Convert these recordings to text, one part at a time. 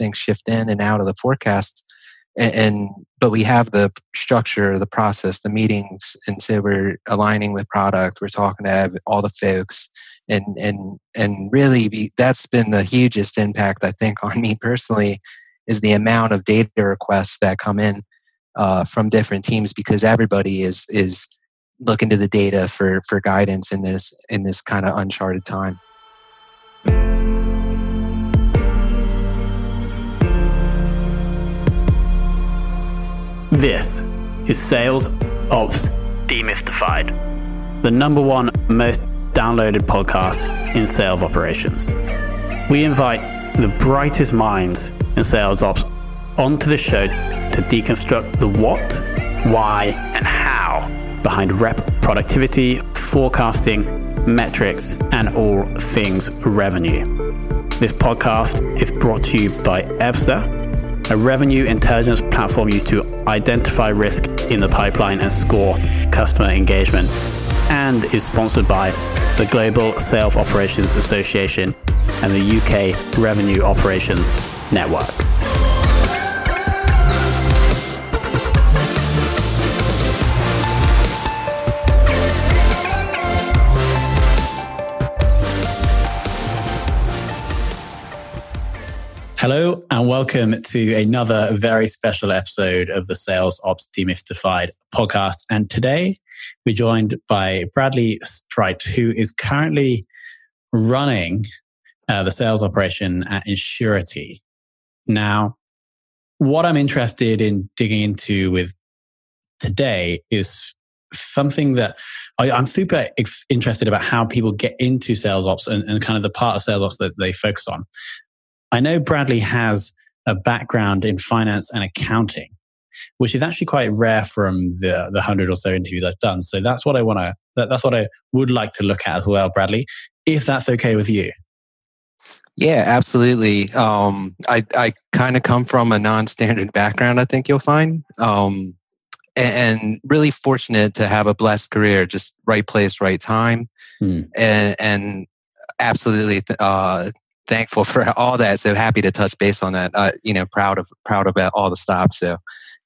Things shift in and out of the forecast. And, and, but we have the structure the process the meetings and so we're aligning with product we're talking to all the folks and and and really be, that's been the hugest impact i think on me personally is the amount of data requests that come in uh, from different teams because everybody is is looking to the data for for guidance in this in this kind of uncharted time This is Sales Ops Demystified, the number one most downloaded podcast in sales operations. We invite the brightest minds in sales ops onto the show to deconstruct the what, why, and how behind rep productivity, forecasting, metrics, and all things revenue. This podcast is brought to you by EBSTA a revenue intelligence platform used to identify risk in the pipeline and score customer engagement, and is sponsored by the Global Sales Operations Association and the UK Revenue Operations Network. Hello, and welcome to another very special episode of the Sales Ops Demystified podcast. And today we're joined by Bradley Streit, who is currently running uh, the sales operation at Insurity. Now, what I'm interested in digging into with today is something that I, am super interested about how people get into sales ops and, and, kind of the part of sales ops that they focus on. I know Bradley has a background in finance and accounting, which is actually quite rare from the the hundred or so interviews I've done. So that's what I want to. That, that's what I would like to look at as well, Bradley, if that's okay with you. Yeah, absolutely. Um, I I kind of come from a non-standard background. I think you'll find, um, and, really fortunate to have a blessed career. Just right place, right time, hmm. and and absolutely uh, thankful for all that. So happy to touch base on that. Uh, you know, proud of proud about all the stops. So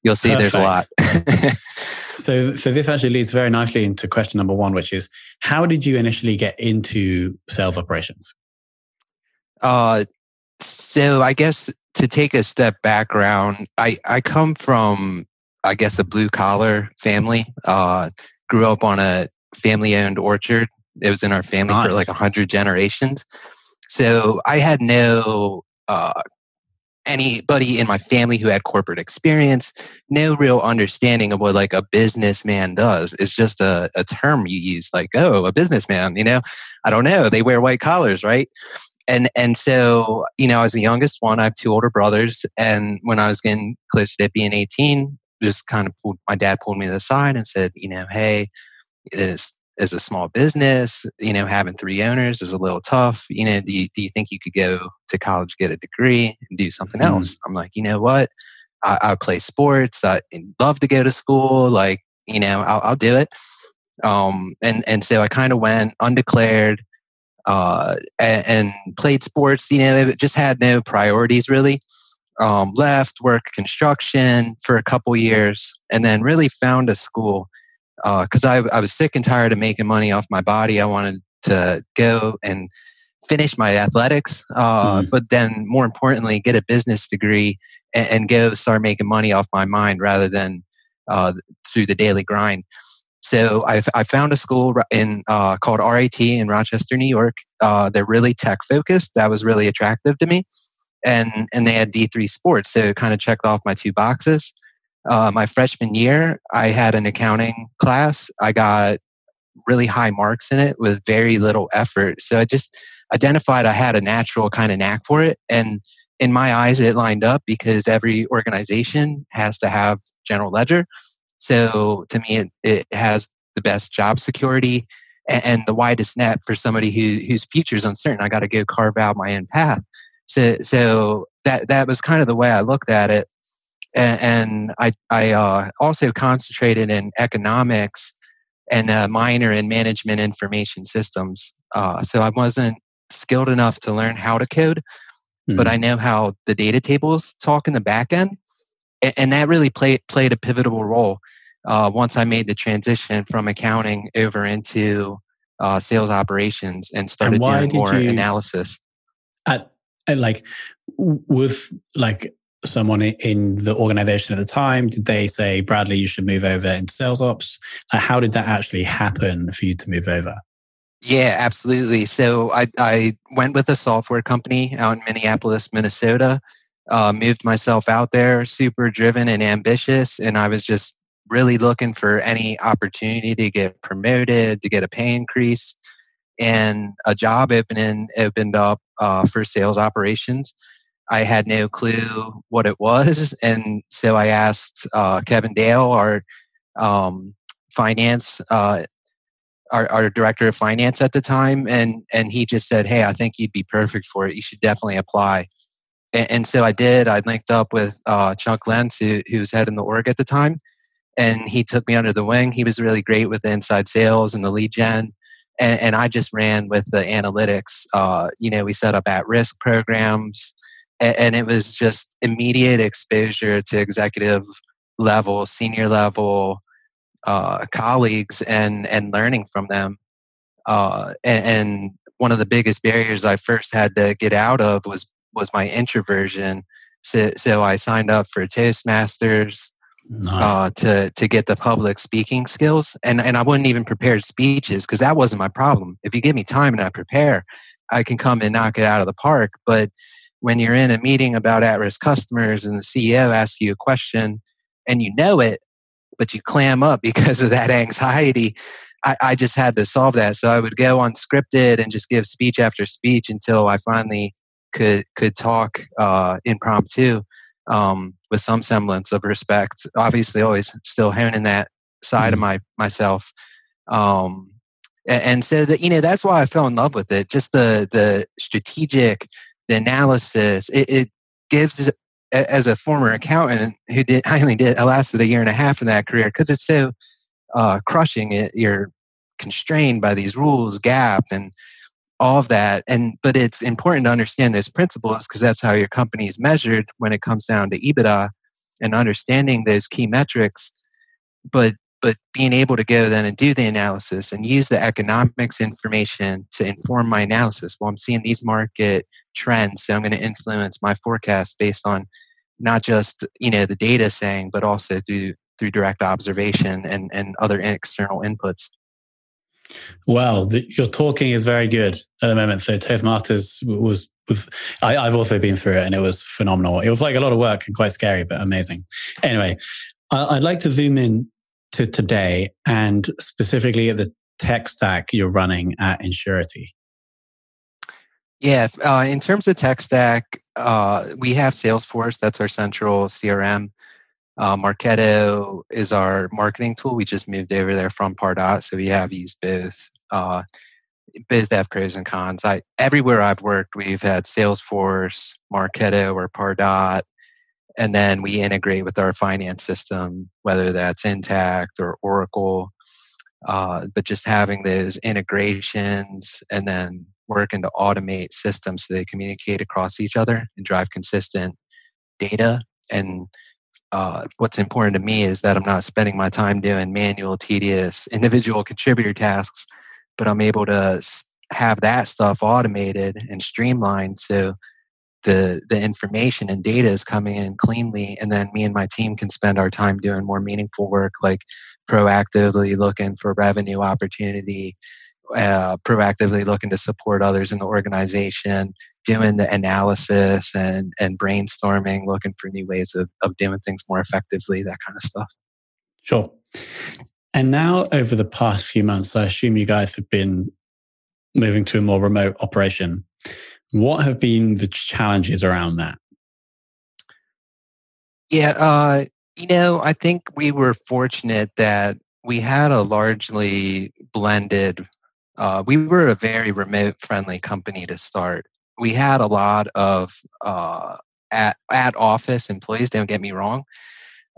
you'll see Perfect. there's a lot. so so this actually leads very nicely into question number one, which is how did you initially get into sales operations? Uh, so I guess to take a step back, background, I I come from I guess a blue collar family. Uh, grew up on a family owned orchard. It was in our family nice. for like a hundred generations. So I had no uh, anybody in my family who had corporate experience, no real understanding of what like a businessman does. It's just a, a term you use, like, oh, a businessman, you know? I don't know. They wear white collars, right? And and so, you know, I was the youngest one. I have two older brothers. And when I was getting close to being 18, just kind of pulled my dad pulled me to the side and said, you know, hey, it's as a small business, you know, having three owners is a little tough. You know, do you, do you think you could go to college, get a degree, and do something mm-hmm. else? I'm like, you know what? I, I play sports. I love to go to school. Like, you know, I'll, I'll do it. Um, and and so I kind of went undeclared, uh, and, and, played sports. You know, it just had no priorities really. Um, left, work construction for a couple years, and then really found a school because uh, I, I was sick and tired of making money off my body. I wanted to go and finish my athletics, uh, mm. but then more importantly, get a business degree and, and, go start making money off my mind rather than uh, through the daily grind. So I, I found a school in uh, called RIT in Rochester, New York. Uh, they're really tech focused. That was really attractive to me, and and they had D three sports, so it kind of checked off my two boxes. Uh, my freshman year, I had an accounting class. I got really high marks in it with very little effort. So I just identified I had a natural kind of knack for it. And in my eyes, it lined up because every organization has to have general ledger. So to me, it, it has the best job security and, and the widest net for somebody who, whose future is uncertain. I got to go carve out my own path. So, so that that was kind of the way I looked at it. And, and I, I uh, also concentrated in economics and a minor in management information systems. Uh, so I wasn't skilled enough to learn how to code, mm-hmm. but I know how the data tables talk in the back end. And, and that really played, played a pivotal role uh, once I made the transition from accounting over into uh, sales operations and started and doing more you, analysis. At, at like with like someone in the organization at the time, did they say, Bradley, you should move over into sales ops? How did that actually happen for you to move over? Yeah, absolutely. So I, I went with a software company out in Minneapolis, Minnesota. Uh, moved myself out there, super driven and ambitious, and I was just really looking for any opportunity to get promoted, to get a pay increase, and a job opening opened up uh, for sales operations. I had no clue what it was, and so I asked uh, Kevin Dale, our um, finance uh, our, our director of finance at the time, and and he just said, "Hey, I think you'd be perfect for it. You should definitely apply." And, and so I did. I linked up with uh, Chuck Lentz, who, who was head in the org at the time, and he took me under the wing. He was really great with the inside sales and the lead gen. And, and I just ran with the analytics. Uh, you know, we set up at risk programs, and, and it was just immediate exposure to executive level, senior level uh, colleagues and and learning from them. Uh, and, and, one of the biggest barriers I first had to get out of was was my introversion. So, so I signed up for Toastmasters nice. uh, to to get the public speaking skills, and and I wasn't even prepared speeches because that wasn't my problem. If you give me time and I prepare, I can come and knock it out of the park. But when you're in a meeting about at-risk customers and the CEO asks you a question and you know it, but you clam up because of that anxiety. I, I just had to solve that. So I would go unscripted and just give speech after speech until I finally could could talk uh, impromptu um, with some semblance of respect. Obviously, always still honing that side mm-hmm. of my myself. Um, and, and so that you know that's why I fell in love with it. Just the the strategic, the analysis. It, it gives as a former accountant who did I only did I lasted a year and a half in that career because it's so uh, crushing. It, you're constrained by these rules, GAAP, and all of that. And but it's important to understand those principles because that's how your company is measured when it comes down to EBITDA and understanding those key metrics. But but being able to go then and do the analysis and use the economics information to inform my analysis. Well, I'm seeing these market trends, so I'm going to influence my forecast based on not just you know the data saying, but also through through direct observation and and other external inputs. Well, the, your talking is very good at the moment. So Toastmasters was was I, have also been through it and it was phenomenal. It was like a lot of work and quite scary, but amazing. Anyway, I'd like to zoom in to today and specifically at the tech stack you're running at Insurity. Yeah, uh, in terms of tech stack, uh, we have Salesforce. That's our central CRM. Uh, Marketo is our marketing tool. We just moved over there from Pardot, so we have used both. Uh, both have pros and cons. I everywhere I've worked, we've had Salesforce, Marketo, or Pardot, and then we integrate with our finance system, whether that's Intacct or Oracle. Uh, but just having those integrations and then working to automate systems so they communicate across each other and drive consistent data. And uh, what's important to me is that I'm not spending my time doing manual, tedious, individual contributor tasks, but I'm able to have that stuff automated and streamlined so the the information and data is coming in cleanly and then me and my team can spend our time doing more meaningful work like proactively looking for revenue opportunity uh, proactively looking to support others in the organization, doing the analysis and, and brainstorming, looking for new ways of, of doing things more effectively, that kind of stuff. Sure. And now, over the past few months, I assume you guys have been moving to a more remote operation. What have been the challenges around that? Yeah, uh, you know, I think we were fortunate that we had a largely blended. Uh, we were a very remote friendly company to start. We had a lot of uh, at at office employees. Don't get me wrong,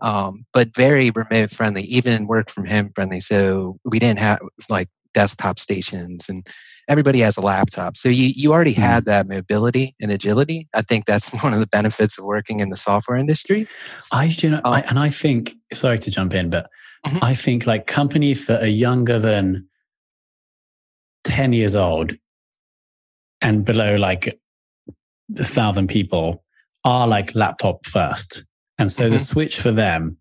um, but very remote friendly, even work from home friendly. So we didn't have like desktop stations and everybody has a laptop. So you, you already mm-hmm. had that mobility and agility. I think that's one of the benefits of working in the software industry. I, you know, um, I, and I think, sorry to jump in, but mm-hmm. I think like companies that are younger than 10 years old and below like a thousand people are like laptop first. And so mm-hmm. the switch for them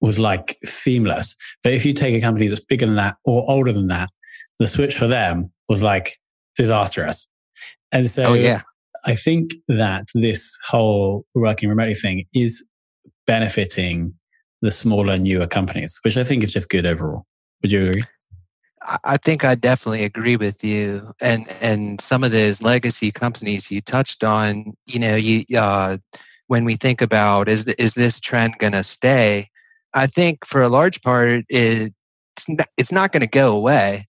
was like seamless. But if you take a company that's bigger than that or older than that, the switch for them was like disastrous. And so oh, yeah. I think that this whole working remotely thing is benefiting the smaller, newer companies, which I think is just good overall. Would you agree? I think I definitely agree with you. And and some of those legacy companies you touched on, you know, you uh, when we think about is is this trend going to stay? I think for a large part, it, it's not going to go away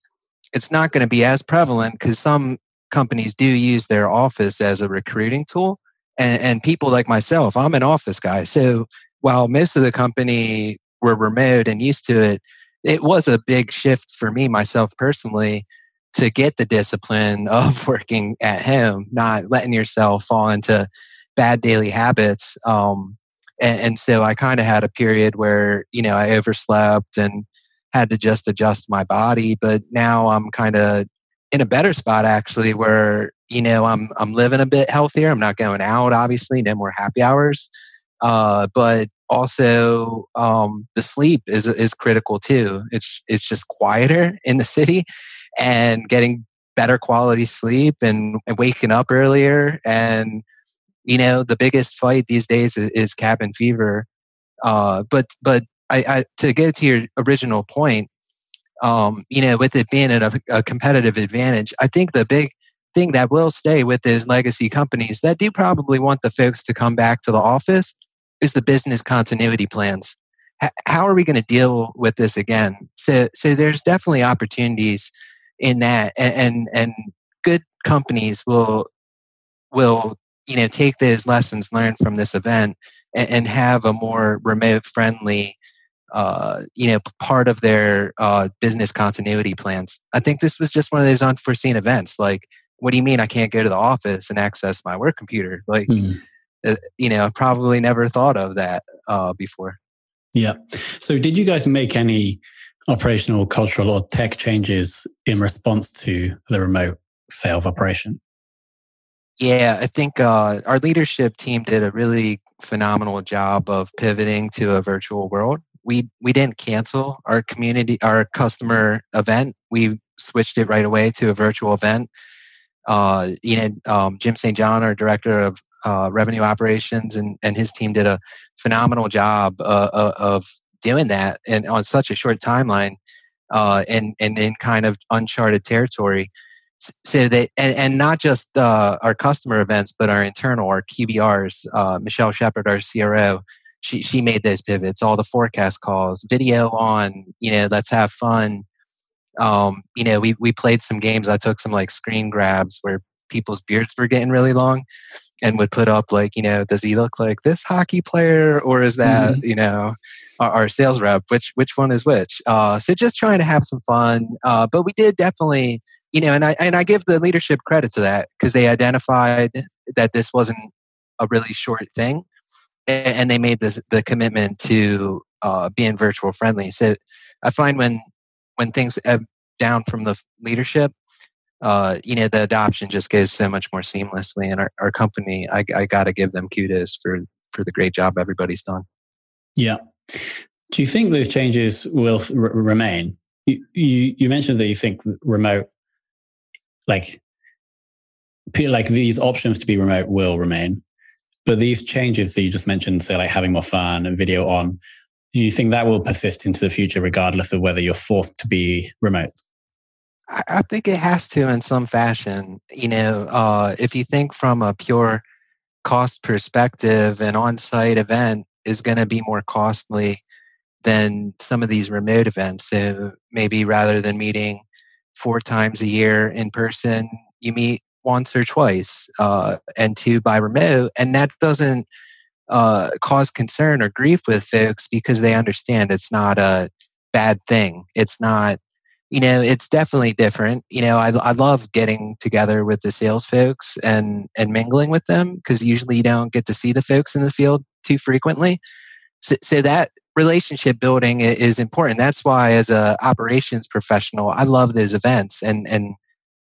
it's not going to be as prevalent because some companies do use their office as a recruiting tool. And, and people like myself, I'm an office guy. So while most of the company were remote and used to it, it was a big shift for me, myself personally, to get the discipline of working at home, not letting yourself fall into bad daily habits. Um, and, and so I kind of had a period where, you know, I overslept and had to just adjust my body. But now I'm kind of in a better spot actually where, you know, I'm I'm living a bit healthier. I'm not going out, obviously, no more happy hours. Uh, but also um, the sleep is is critical too. It's it's just quieter in the city and getting better quality sleep and, and waking up earlier and you know the biggest fight these days is, is cabin fever uh, but but I, I, to get to your original point, um, you know, with it being a, a competitive advantage, I think the big thing that will stay with those legacy companies that do probably want the folks to come back to the office is the business continuity plans. How are we going to deal with this again? So, so there's definitely opportunities in that, and, and and good companies will will you know take those lessons learned from this event and, and have a more remote friendly uh, you know, part of their uh, business continuity plans. I think this was just one of those unforeseen events. Like, what do you mean I can't go to the office and access my work computer? Like, mm. Uh, you know, I probably never thought of that uh, before. Yeah. So, did you guys make any operational, cultural, or tech changes in response to the remote sales operation? Yeah, I think uh, our leadership team did a really phenomenal job of pivoting to a virtual world we we didn't cancel our community our customer event. We switched it right away to a virtual event. Uh, you know, um, Jim St. John, our director of uh, revenue operations, and and his team did a phenomenal job uh, uh of doing that, and on such a short timeline, uh, and and in kind of uncharted territory. So that and, and not just uh, our customer events, but our internal, our QBRs. Uh, Michelle Shepard, our CRO, she she made those pivots, all the forecast calls, video on, you know, let's have fun. Um, you know, we we played some games. I took some like screen grabs where people's beards were getting really long and would put up like, you know, does he look like this hockey player or is that, mm-hmm. you know, our, our, sales rep? Which which one is which? Uh, so just trying to have some fun. Uh, but we did definitely, you know, and I and I give the leadership credit to that because they identified that this wasn't a really short thing and they made this the commitment to uh, being virtual friendly. So I find when when things ebb down from the leadership, uh, you know, the adoption just goes so much more seamlessly. And our, our company, I, I got to give them kudos for for the great job everybody's done. Yeah. Do you think those changes will remain? You, you you mentioned that you think remote, like like these options to be remote will remain. But these changes that you just mentioned, say like having more fun and video on, do you think that will persist into the future regardless of whether you're forced to be remote? I think it has to in some fashion. You know, uh, if you think from a pure cost perspective, an on-site event is going to be more costly than some of these remote events. So maybe rather than meeting four times a year in person, you meet once or twice, uh, and two by remote, and that doesn't uh, cause concern or grief with folks because they understand it's not a bad thing. It's not, you know, it's definitely different. You know, I, I love getting together with the sales folks and and mingling with them because usually you don't get to see the folks in the field too frequently. So, so that relationship building is important. That's why, as a operations professional, I love those events and and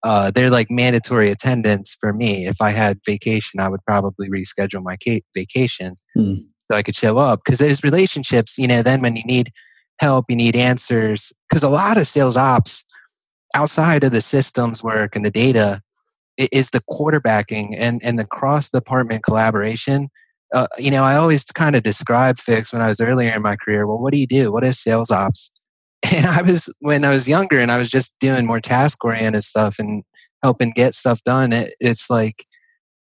uh, they're like mandatory attendance for me. If I had vacation, I would probably reschedule my vacation hmm. so I could show up because those relationships. You know, then when you need help, you need answers. Because a lot of sales ops outside of the systems work and the data is the quarterbacking and and the cross department collaboration. Uh, you know, I always kind of describe Fix when I was earlier in my career. Well, what do you do? What is sales ops? and I was when I was younger and I was just doing more task oriented stuff and helping get stuff done. It, it's like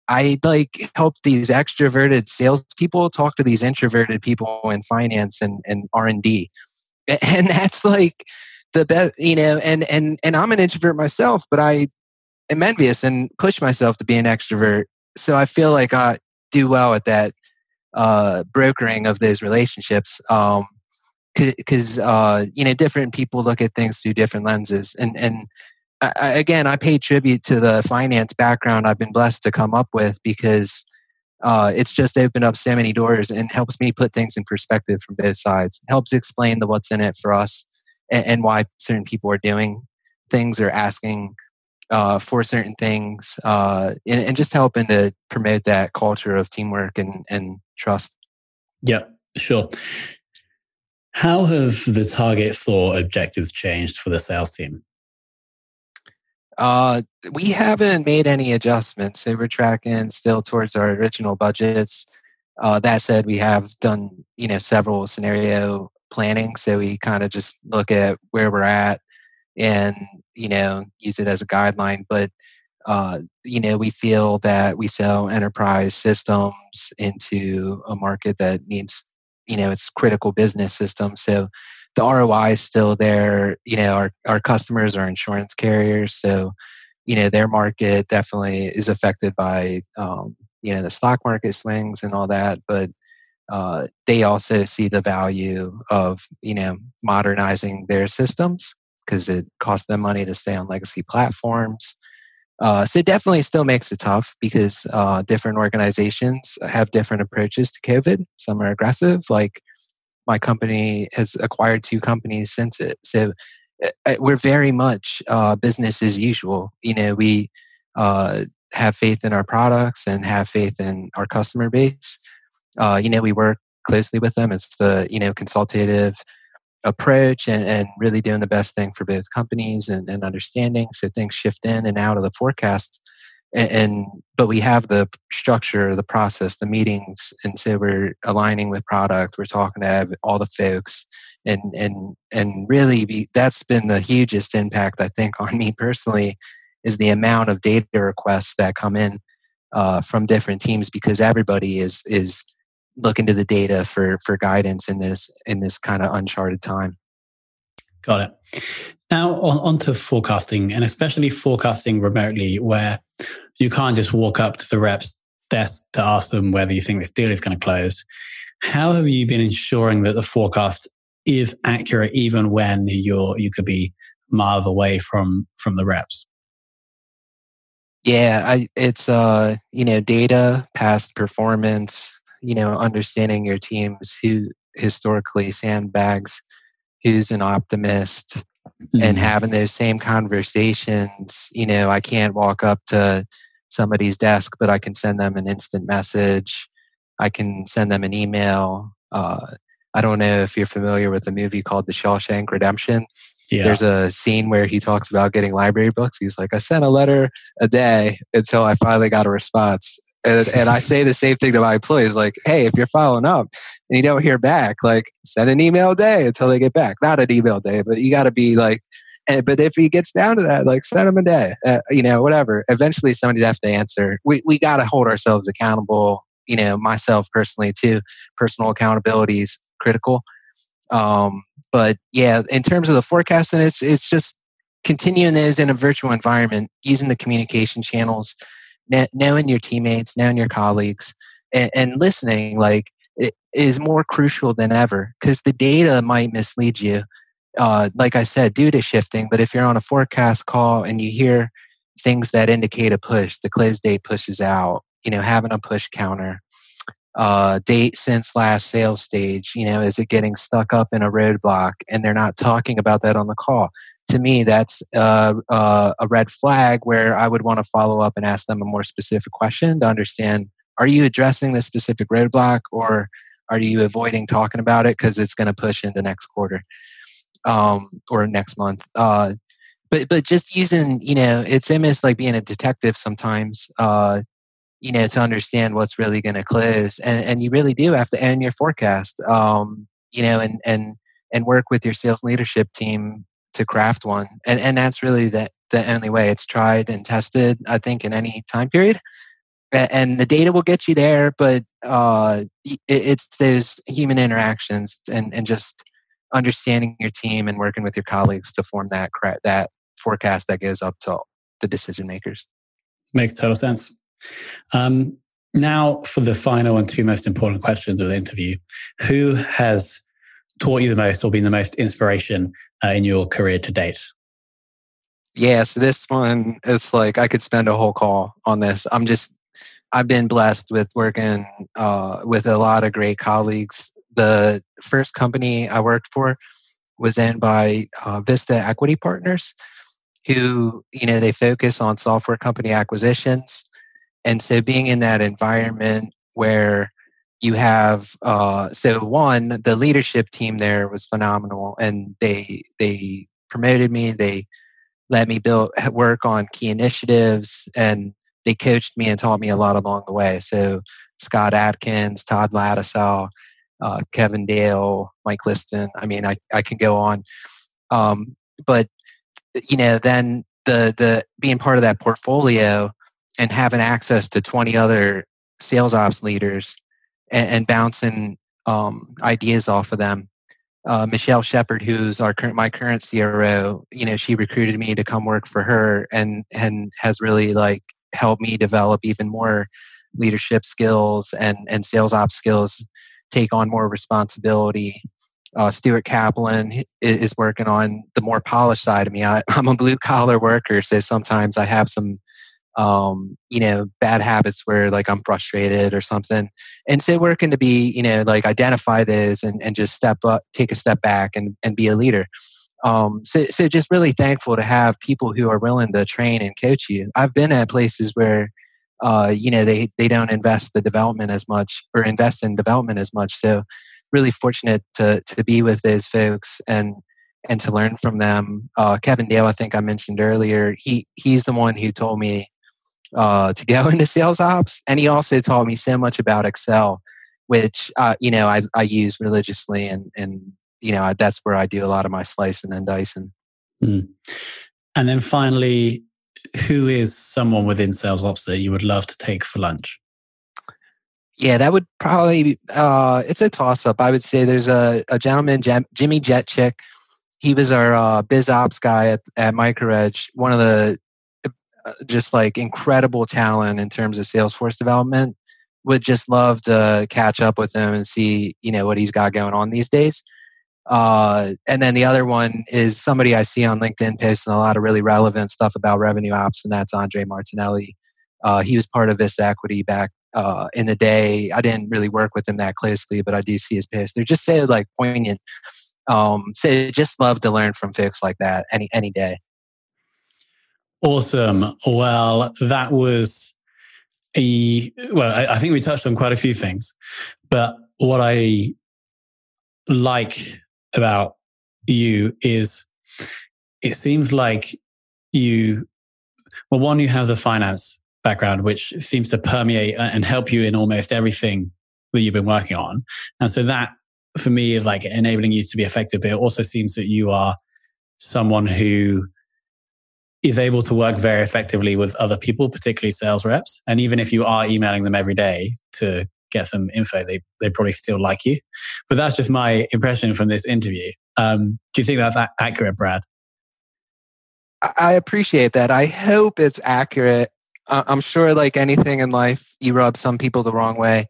I like help these extroverted salespeople talk to these introverted people in finance and and R and D, and that's like the best, you know. And and and I'm an introvert myself, but I am envious and push myself to be an extrovert. So I feel like I do well at that uh, brokering of those relationships. Um, because uh, you know different people look at things through different lenses and and I, again i pay tribute to the finance background i've been blessed to come up with because uh, it's just opened up so many doors and helps me put things in perspective from both sides. Helps explain the what's in it for us and, and why certain people are doing things or asking uh, for certain things uh, and, and just helping to promote that culture of teamwork and, and trust. Yeah sure. How have the target Thor objectives changed for the sales team? Uh, we haven't made any adjustments. So we're tracking still towards our original budgets. Uh, that said, we have done you know several scenario planning. So we kind of just look at where we're at and you know use it as a guideline. But uh, you know we feel that we sell enterprise systems into a market that needs you know it's critical business system so the roi is still there you know our, our customers are insurance carriers so you know their market definitely is affected by um, you know the stock market swings and all that but uh, they also see the value of you know modernizing their systems because it costs them money to stay on legacy platforms uh, so it definitely still makes it tough because uh, different organizations have different approaches to COVID. Some are aggressive, like my company has acquired two companies since it. So uh, we're very much uh, business as usual. You know, we uh, have faith in our products and have faith in our customer base. Uh, you know, we work closely with them. It's the you know consultative approach and, and really doing the best thing for both companies and, and understanding so things shift in and out of the forecast and, and, but we have the structure the process the meetings and so we're aligning with product we're talking to all the folks and and and really be, that's been the hugest impact i think on me personally is the amount of data requests that come in uh, from different teams because everybody is is looking to the data for for guidance in this in this kind of uncharted time. Got it. Now on, to forecasting, and especially forecasting remotely, where you can't just walk up to the reps desk to ask them whether you think this deal is going to close. How have you been ensuring that the forecast is accurate, even when you're you could be miles away from from the reps? Yeah, I, it's uh, you know data, past performance, you know, understanding your teams who historically sandbags, who's an optimist, mm-hmm. and having those same conversations. You know, I can't walk up to somebody's desk, but I can send them an instant message. I can send them an email. Uh, I don't know if you're familiar with a movie called The Shawshank Redemption. Yeah. There's a scene where he talks about getting library books. He's like, I sent a letter a day until I finally got a response. And, and I say the same thing to my employees, like, hey, if you're following up and you don't hear back, like send an email a day until they get back. Not an email day, but you got to be like, and, but if he gets down to that, like send him a day, uh, you know, whatever. Eventually somebody's have to answer. We, we got to hold ourselves accountable. you know, myself personally too, personal accountability is critical. Um, but yeah, in terms of the forecasting, it's it's just continuing those in a virtual environment, using the communication channels, knowing your teammates, knowing your colleagues, and, and listening. Like is more crucial than ever because the data might mislead you. Uh, like I said, due to shifting. But if you're on a forecast call and you hear things that indicate a push, the close date pushes out, you know, having a push counter, uh, date since last sales stage, you know, is it getting stuck up in a roadblock and they're not talking about that on the call? To me, that's uh, uh, a red flag where I would want to follow up and ask them a more specific question to understand are you addressing this specific roadblock or are you avoiding talking about it because it's going to push into next quarter um, or next month? Uh, but but just using you know it's almost like being a detective sometimes uh you know to understand what's really going to close and and you really do have to end your forecast um you know and and and work with your sales leadership team to craft one and and that's really the the only way it's tried and tested i think in any time period and the data will get you there but uh it's those human interactions and and just understanding your team and working with your colleagues to form that that forecast that goes up to the decision makers. Makes total sense. Um, now, for the final and two most important questions of the interview Who has taught you the most or been the most inspiration uh, in your career to date? Yes, this one is like I could spend a whole call on this. I'm just, I've been blessed with working uh, with a lot of great colleagues. The first company I worked for was owned by uh, Vista Equity Partners, who you know they focus on software company acquisitions and so being in that environment where you have uh, so one the leadership team there was phenomenal and they they promoted me they let me build work on key initiatives and they coached me and taught me a lot along the way so scott atkins todd lattisaw uh, kevin dale mike liston i mean i, I can go on um, but you know, then the the being part of that portfolio and having access to 20 other sales ops leaders and, and bouncing um, ideas off of them. Uh, Michelle Shepard, who's our current my current CRO, you know, she recruited me to come work for her and and has really like helped me develop even more leadership skills and and sales ops skills, take on more responsibility uh, Stuart Kaplan is working on the more polished side of me. I, am a blue collar worker, so sometimes I have some, um, you know, bad habits where like I'm frustrated or something. And so working to be, you know, like identify those and, and just step up, take a step back and, and be a leader. Um, so, so just really thankful to have people who are willing to train and coach you. I've been at places where, uh, you know, they, they don't invest the development as much or invest in development as much. So, really fortunate to to be with those folks and and to learn from them. Uh, Kevin Dale, I think I mentioned earlier, he he's the one who told me uh, to go into sales ops, and he also taught me so much about Excel, which uh, you know I, I use religiously, and and you know that's where I do a lot of my slicing and dicing. Mm. And then finally, who is someone within sales ops that you would love to take for lunch? Yeah, that would probably uh, it's a toss up. I would say there's a, a gentleman, Jim, Jimmy Jetchick. He was our uh, biz ops guy at, at MicroEdge, one of the uh, just like incredible talent in terms of Salesforce development. Would just love to catch up with him and see you know what he's got going on these days. Uh, and then the other one is somebody I see on LinkedIn posting a lot of really relevant stuff about revenue ops, and that's Andre Martinelli. Uh, he was part of Vista Equity back uh, in the day. I didn't really work with him that closely, but I do see his posts. They're just so like poignant. Um, so just love to learn from folks like that any any day. Awesome. Well, that was a well. I, I think we touched on quite a few things, but what I like about you is it seems like you well one you have the finance background, which seems to permeate and help you in almost everything that you've been working on. And so that for me is like enabling you to be effective, but it also seems that you are someone who is able to work very effectively with other people, particularly sales reps. And even if you are emailing them every day to get some info, they they probably still like you. But that's just my impression from this interview. Um, do you think that's a- accurate, Brad? I appreciate that. I hope it's accurate. I'm sure, like anything in life, you rub some people the wrong way.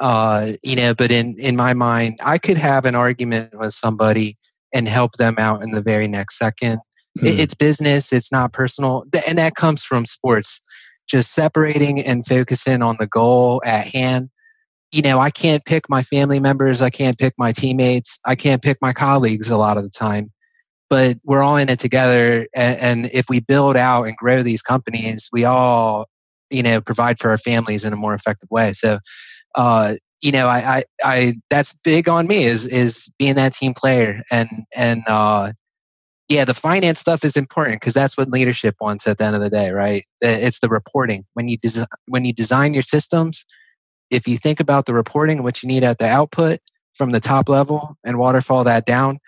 Uh, you know, but in in my mind, I could have an argument with somebody and help them out in the very next second. Hmm. It's business. It's not personal, and that comes from sports. Just separating and focusing on the goal at hand. You know, I can't pick my family members. I can't pick my teammates. I can't pick my colleagues a lot of the time but we're all in it together. And, and, if we build out and grow these companies, we all, you know, provide for our families in a more effective way. So, uh, you know, I, I, I, that's big on me is is being that team player and and uh, yeah, the finance stuff is important because that's what leadership wants at the end of the day, right? It's the reporting when you design when you design your systems. If you think about the reporting and what you need at the output from the top level and waterfall that down,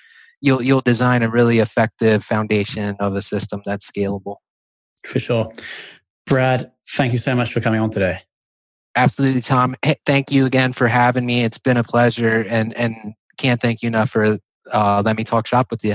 you'll you'll design a really effective foundation of a system that's scalable. For sure. Brad, thank you so much for coming on today. Absolutely, Tom. Hey, thank you again for having me. It's been a pleasure, and and can't thank you enough for uh, let me talk shop with you.